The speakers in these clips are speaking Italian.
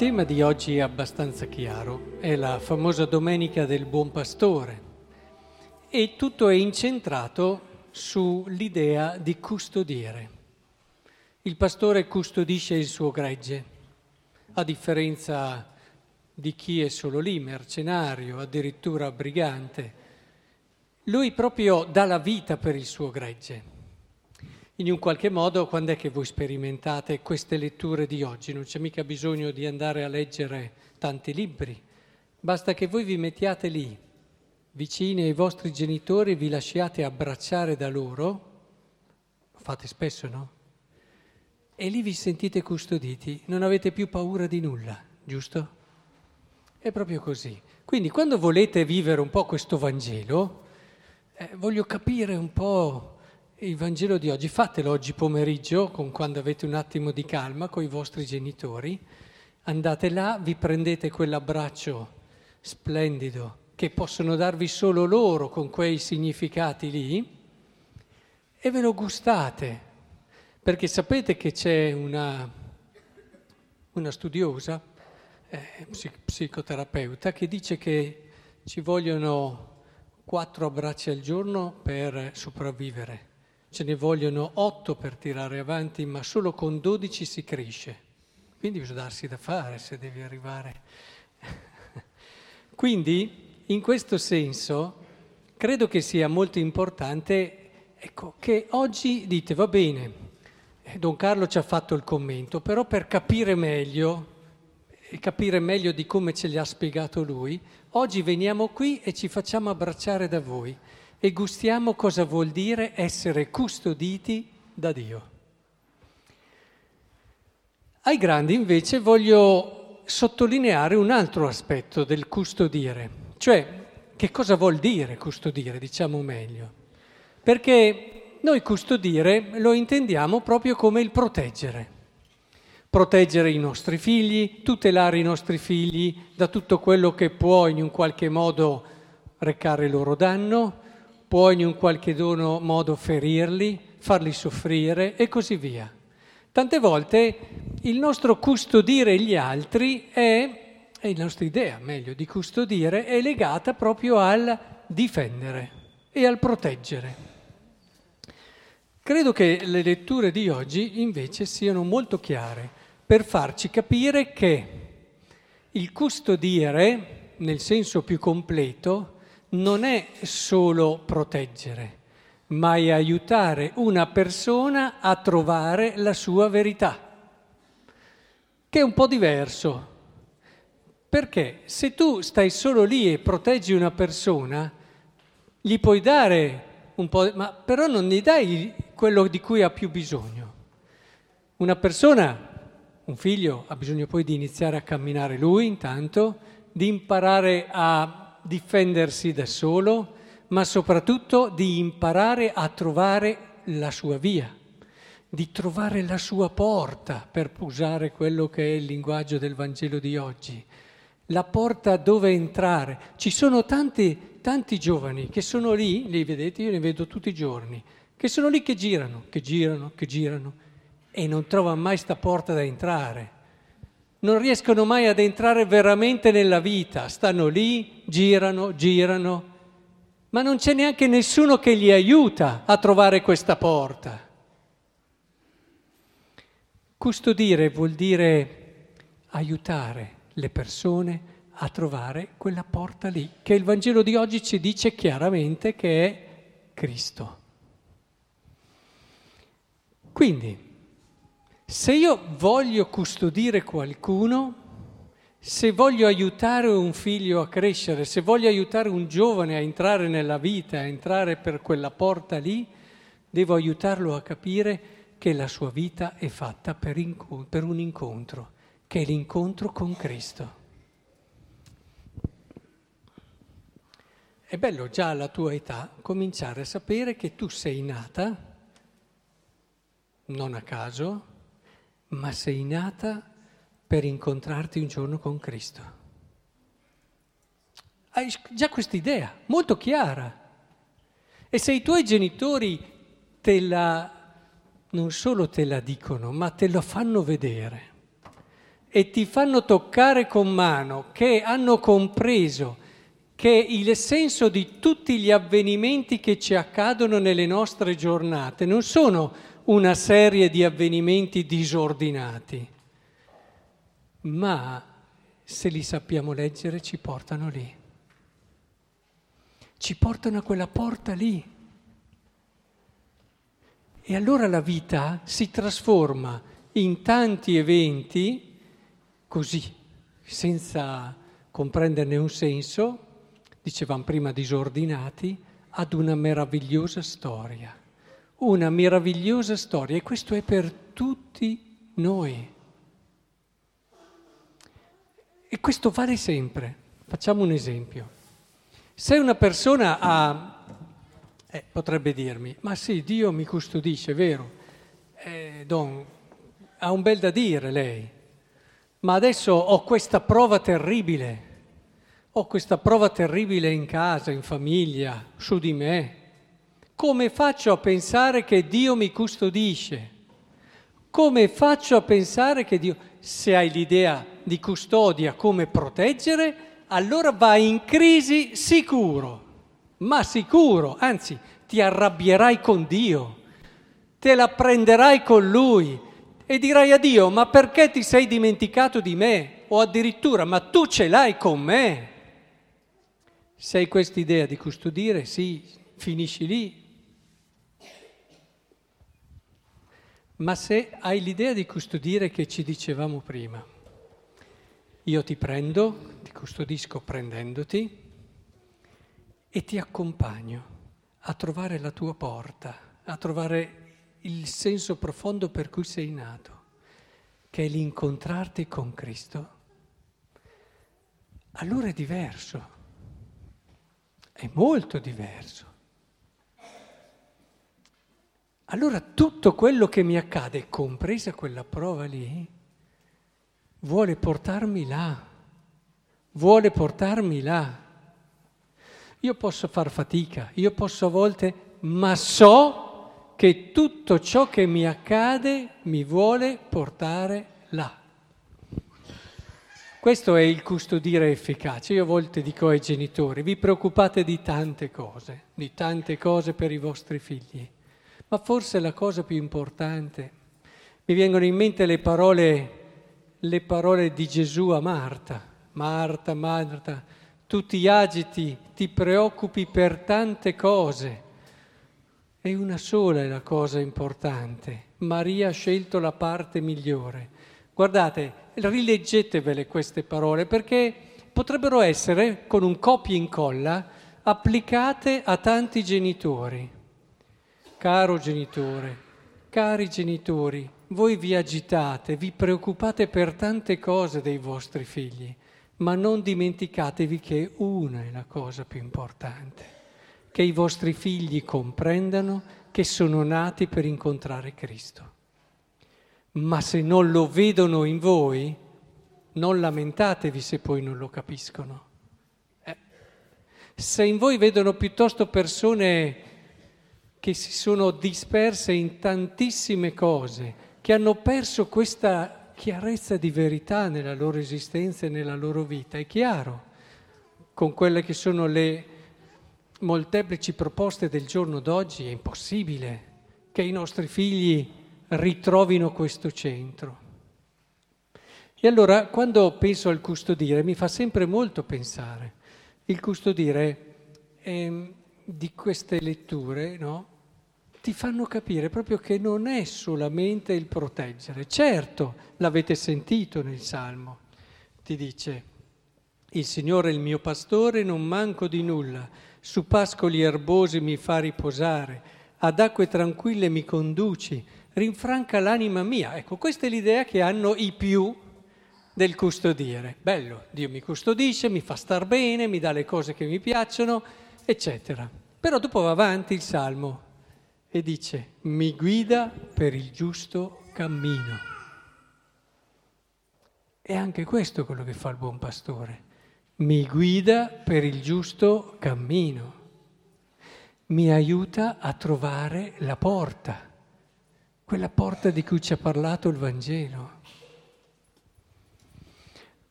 Tema di oggi è abbastanza chiaro, è la famosa Domenica del Buon Pastore e tutto è incentrato sull'idea di custodire. Il pastore custodisce il suo gregge, a differenza di chi è solo lì, mercenario, addirittura brigante. Lui proprio dà la vita per il suo gregge in un qualche modo quando è che voi sperimentate queste letture di oggi? Non c'è mica bisogno di andare a leggere tanti libri, basta che voi vi mettiate lì, vicini ai vostri genitori, vi lasciate abbracciare da loro, lo fate spesso, no? E lì vi sentite custoditi, non avete più paura di nulla, giusto? È proprio così. Quindi quando volete vivere un po' questo Vangelo, eh, voglio capire un po' il Vangelo di oggi, fatelo oggi pomeriggio, con quando avete un attimo di calma con i vostri genitori, andate là, vi prendete quell'abbraccio splendido che possono darvi solo loro con quei significati lì e ve lo gustate, perché sapete che c'è una, una studiosa, eh, psicoterapeuta, che dice che ci vogliono quattro abbracci al giorno per sopravvivere ce ne vogliono otto per tirare avanti, ma solo con dodici si cresce. Quindi bisogna darsi da fare se devi arrivare. Quindi, in questo senso, credo che sia molto importante ecco, che oggi dite, va bene, eh, Don Carlo ci ha fatto il commento, però per capire meglio e capire meglio di come ce li ha spiegato lui, oggi veniamo qui e ci facciamo abbracciare da voi e gustiamo cosa vuol dire essere custoditi da Dio. Ai grandi invece voglio sottolineare un altro aspetto del custodire, cioè che cosa vuol dire custodire, diciamo meglio. Perché noi custodire lo intendiamo proprio come il proteggere. Proteggere i nostri figli, tutelare i nostri figli da tutto quello che può in un qualche modo recare loro danno, può in un qualche modo ferirli, farli soffrire e così via. Tante volte il nostro custodire gli altri è, è la nostra idea, meglio, di custodire, è legata proprio al difendere e al proteggere. Credo che le letture di oggi invece siano molto chiare per farci capire che il custodire, nel senso più completo, non è solo proteggere, ma è aiutare una persona a trovare la sua verità, che è un po' diverso. Perché se tu stai solo lì e proteggi una persona, gli puoi dare un po', ma però non gli dai quello di cui ha più bisogno. Una persona, un figlio, ha bisogno poi di iniziare a camminare lui intanto, di imparare a difendersi da solo, ma soprattutto di imparare a trovare la sua via, di trovare la sua porta, per usare quello che è il linguaggio del Vangelo di oggi, la porta dove entrare. Ci sono tanti, tanti giovani che sono lì, li vedete, io li vedo tutti i giorni, che sono lì che girano, che girano, che girano e non trovano mai sta porta da entrare non riescono mai ad entrare veramente nella vita, stanno lì, girano, girano, ma non c'è neanche nessuno che li aiuta a trovare questa porta. Custodire vuol dire aiutare le persone a trovare quella porta lì, che il Vangelo di oggi ci dice chiaramente che è Cristo. Quindi, se io voglio custodire qualcuno, se voglio aiutare un figlio a crescere, se voglio aiutare un giovane a entrare nella vita, a entrare per quella porta lì, devo aiutarlo a capire che la sua vita è fatta per, inco- per un incontro, che è l'incontro con Cristo. È bello già alla tua età cominciare a sapere che tu sei nata, non a caso, ma sei nata per incontrarti un giorno con Cristo. Hai già questa idea molto chiara. E se i tuoi genitori te la, non solo te la dicono, ma te lo fanno vedere, e ti fanno toccare con mano, che hanno compreso che il senso di tutti gli avvenimenti che ci accadono nelle nostre giornate non sono una serie di avvenimenti disordinati, ma se li sappiamo leggere ci portano lì, ci portano a quella porta lì. E allora la vita si trasforma in tanti eventi così, senza comprenderne un senso, dicevamo prima disordinati, ad una meravigliosa storia. Una meravigliosa storia e questo è per tutti noi. E questo vale sempre. Facciamo un esempio. Se una persona ha eh, potrebbe dirmi, ma sì, Dio mi custodisce, vero? Eh, don, ha un bel da dire lei, ma adesso ho questa prova terribile, ho questa prova terribile in casa, in famiglia, su di me. Come faccio a pensare che Dio mi custodisce? Come faccio a pensare che Dio... Se hai l'idea di custodia come proteggere, allora vai in crisi sicuro ma sicuro, anzi ti arrabbierai con Dio, te la prenderai con Lui e dirai a Dio, ma perché ti sei dimenticato di me? O addirittura, ma tu ce l'hai con me? Se hai quest'idea di custodire, sì, finisci lì. Ma se hai l'idea di custodire che ci dicevamo prima, io ti prendo, ti custodisco prendendoti, e ti accompagno a trovare la tua porta, a trovare il senso profondo per cui sei nato, che è l'incontrarti con Cristo, allora è diverso, è molto diverso. Allora tutto quello che mi accade, compresa quella prova lì, vuole portarmi là, vuole portarmi là. Io posso far fatica, io posso a volte, ma so che tutto ciò che mi accade mi vuole portare là. Questo è il custodire efficace. Io a volte dico ai genitori, vi preoccupate di tante cose, di tante cose per i vostri figli, ma forse la cosa più importante, mi vengono in mente le parole, le parole di Gesù a Marta, Marta, Marta, tu ti agiti, ti preoccupi per tante cose. E una sola è la cosa importante. Maria ha scelto la parte migliore. Guardate, rileggetevele queste parole perché potrebbero essere, con un copia e incolla, applicate a tanti genitori. Caro genitore, cari genitori, voi vi agitate, vi preoccupate per tante cose dei vostri figli ma non dimenticatevi che una è la cosa più importante, che i vostri figli comprendano che sono nati per incontrare Cristo. Ma se non lo vedono in voi, non lamentatevi se poi non lo capiscono. Eh. Se in voi vedono piuttosto persone che si sono disperse in tantissime cose, che hanno perso questa chiarezza di verità nella loro esistenza e nella loro vita, è chiaro, con quelle che sono le molteplici proposte del giorno d'oggi è impossibile che i nostri figli ritrovino questo centro. E allora quando penso al custodire mi fa sempre molto pensare. Il custodire eh, di queste letture, no? Ti fanno capire proprio che non è solamente il proteggere. Certo, l'avete sentito nel Salmo, ti dice, il Signore è il mio pastore, non manco di nulla, su pascoli erbosi mi fa riposare, ad acque tranquille mi conduci, rinfranca l'anima mia. Ecco, questa è l'idea che hanno i più del custodire. Bello, Dio mi custodisce, mi fa star bene, mi dà le cose che mi piacciono, eccetera. Però dopo va avanti il Salmo e dice mi guida per il giusto cammino. E anche questo è quello che fa il buon pastore. Mi guida per il giusto cammino. Mi aiuta a trovare la porta, quella porta di cui ci ha parlato il Vangelo.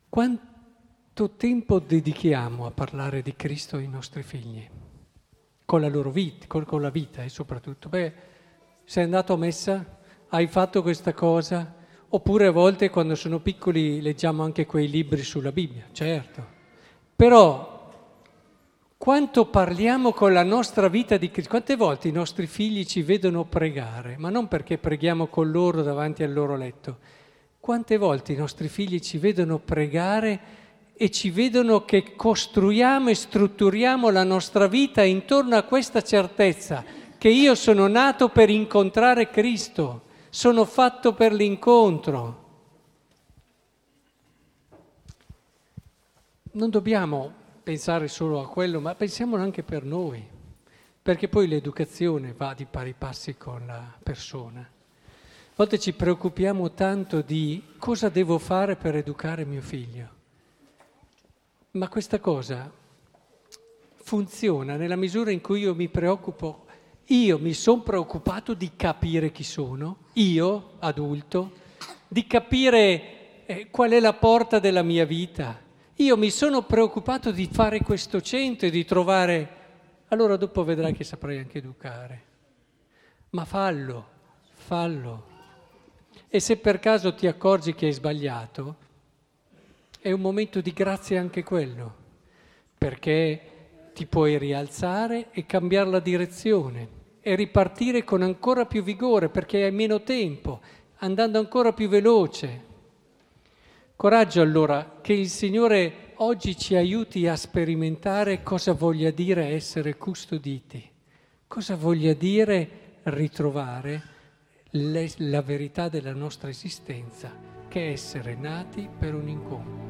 Quanto tempo dedichiamo a parlare di Cristo ai nostri figli? Con la loro vita, con, con la vita e soprattutto. Beh, sei andato a messa? Hai fatto questa cosa? Oppure a volte quando sono piccoli leggiamo anche quei libri sulla Bibbia, certo. Però quanto parliamo con la nostra vita di Cristo? Quante volte i nostri figli ci vedono pregare, ma non perché preghiamo con loro davanti al loro letto. Quante volte i nostri figli ci vedono pregare e ci vedono che costruiamo e strutturiamo la nostra vita intorno a questa certezza che io sono nato per incontrare Cristo sono fatto per l'incontro. Non dobbiamo pensare solo a quello, ma pensiamolo anche per noi, perché poi l'educazione va di pari passi con la persona. A volte ci preoccupiamo tanto di cosa devo fare per educare mio figlio, ma questa cosa funziona nella misura in cui io mi preoccupo io mi sono preoccupato di capire chi sono, io adulto, di capire eh, qual è la porta della mia vita. Io mi sono preoccupato di fare questo centro e di trovare... Allora dopo vedrai che saprai anche educare. Ma fallo, fallo. E se per caso ti accorgi che hai sbagliato, è un momento di grazia anche quello, perché ti puoi rialzare e cambiare la direzione e ripartire con ancora più vigore perché hai meno tempo, andando ancora più veloce. Coraggio allora che il Signore oggi ci aiuti a sperimentare cosa voglia dire essere custoditi, cosa voglia dire ritrovare le, la verità della nostra esistenza, che è essere nati per un incontro.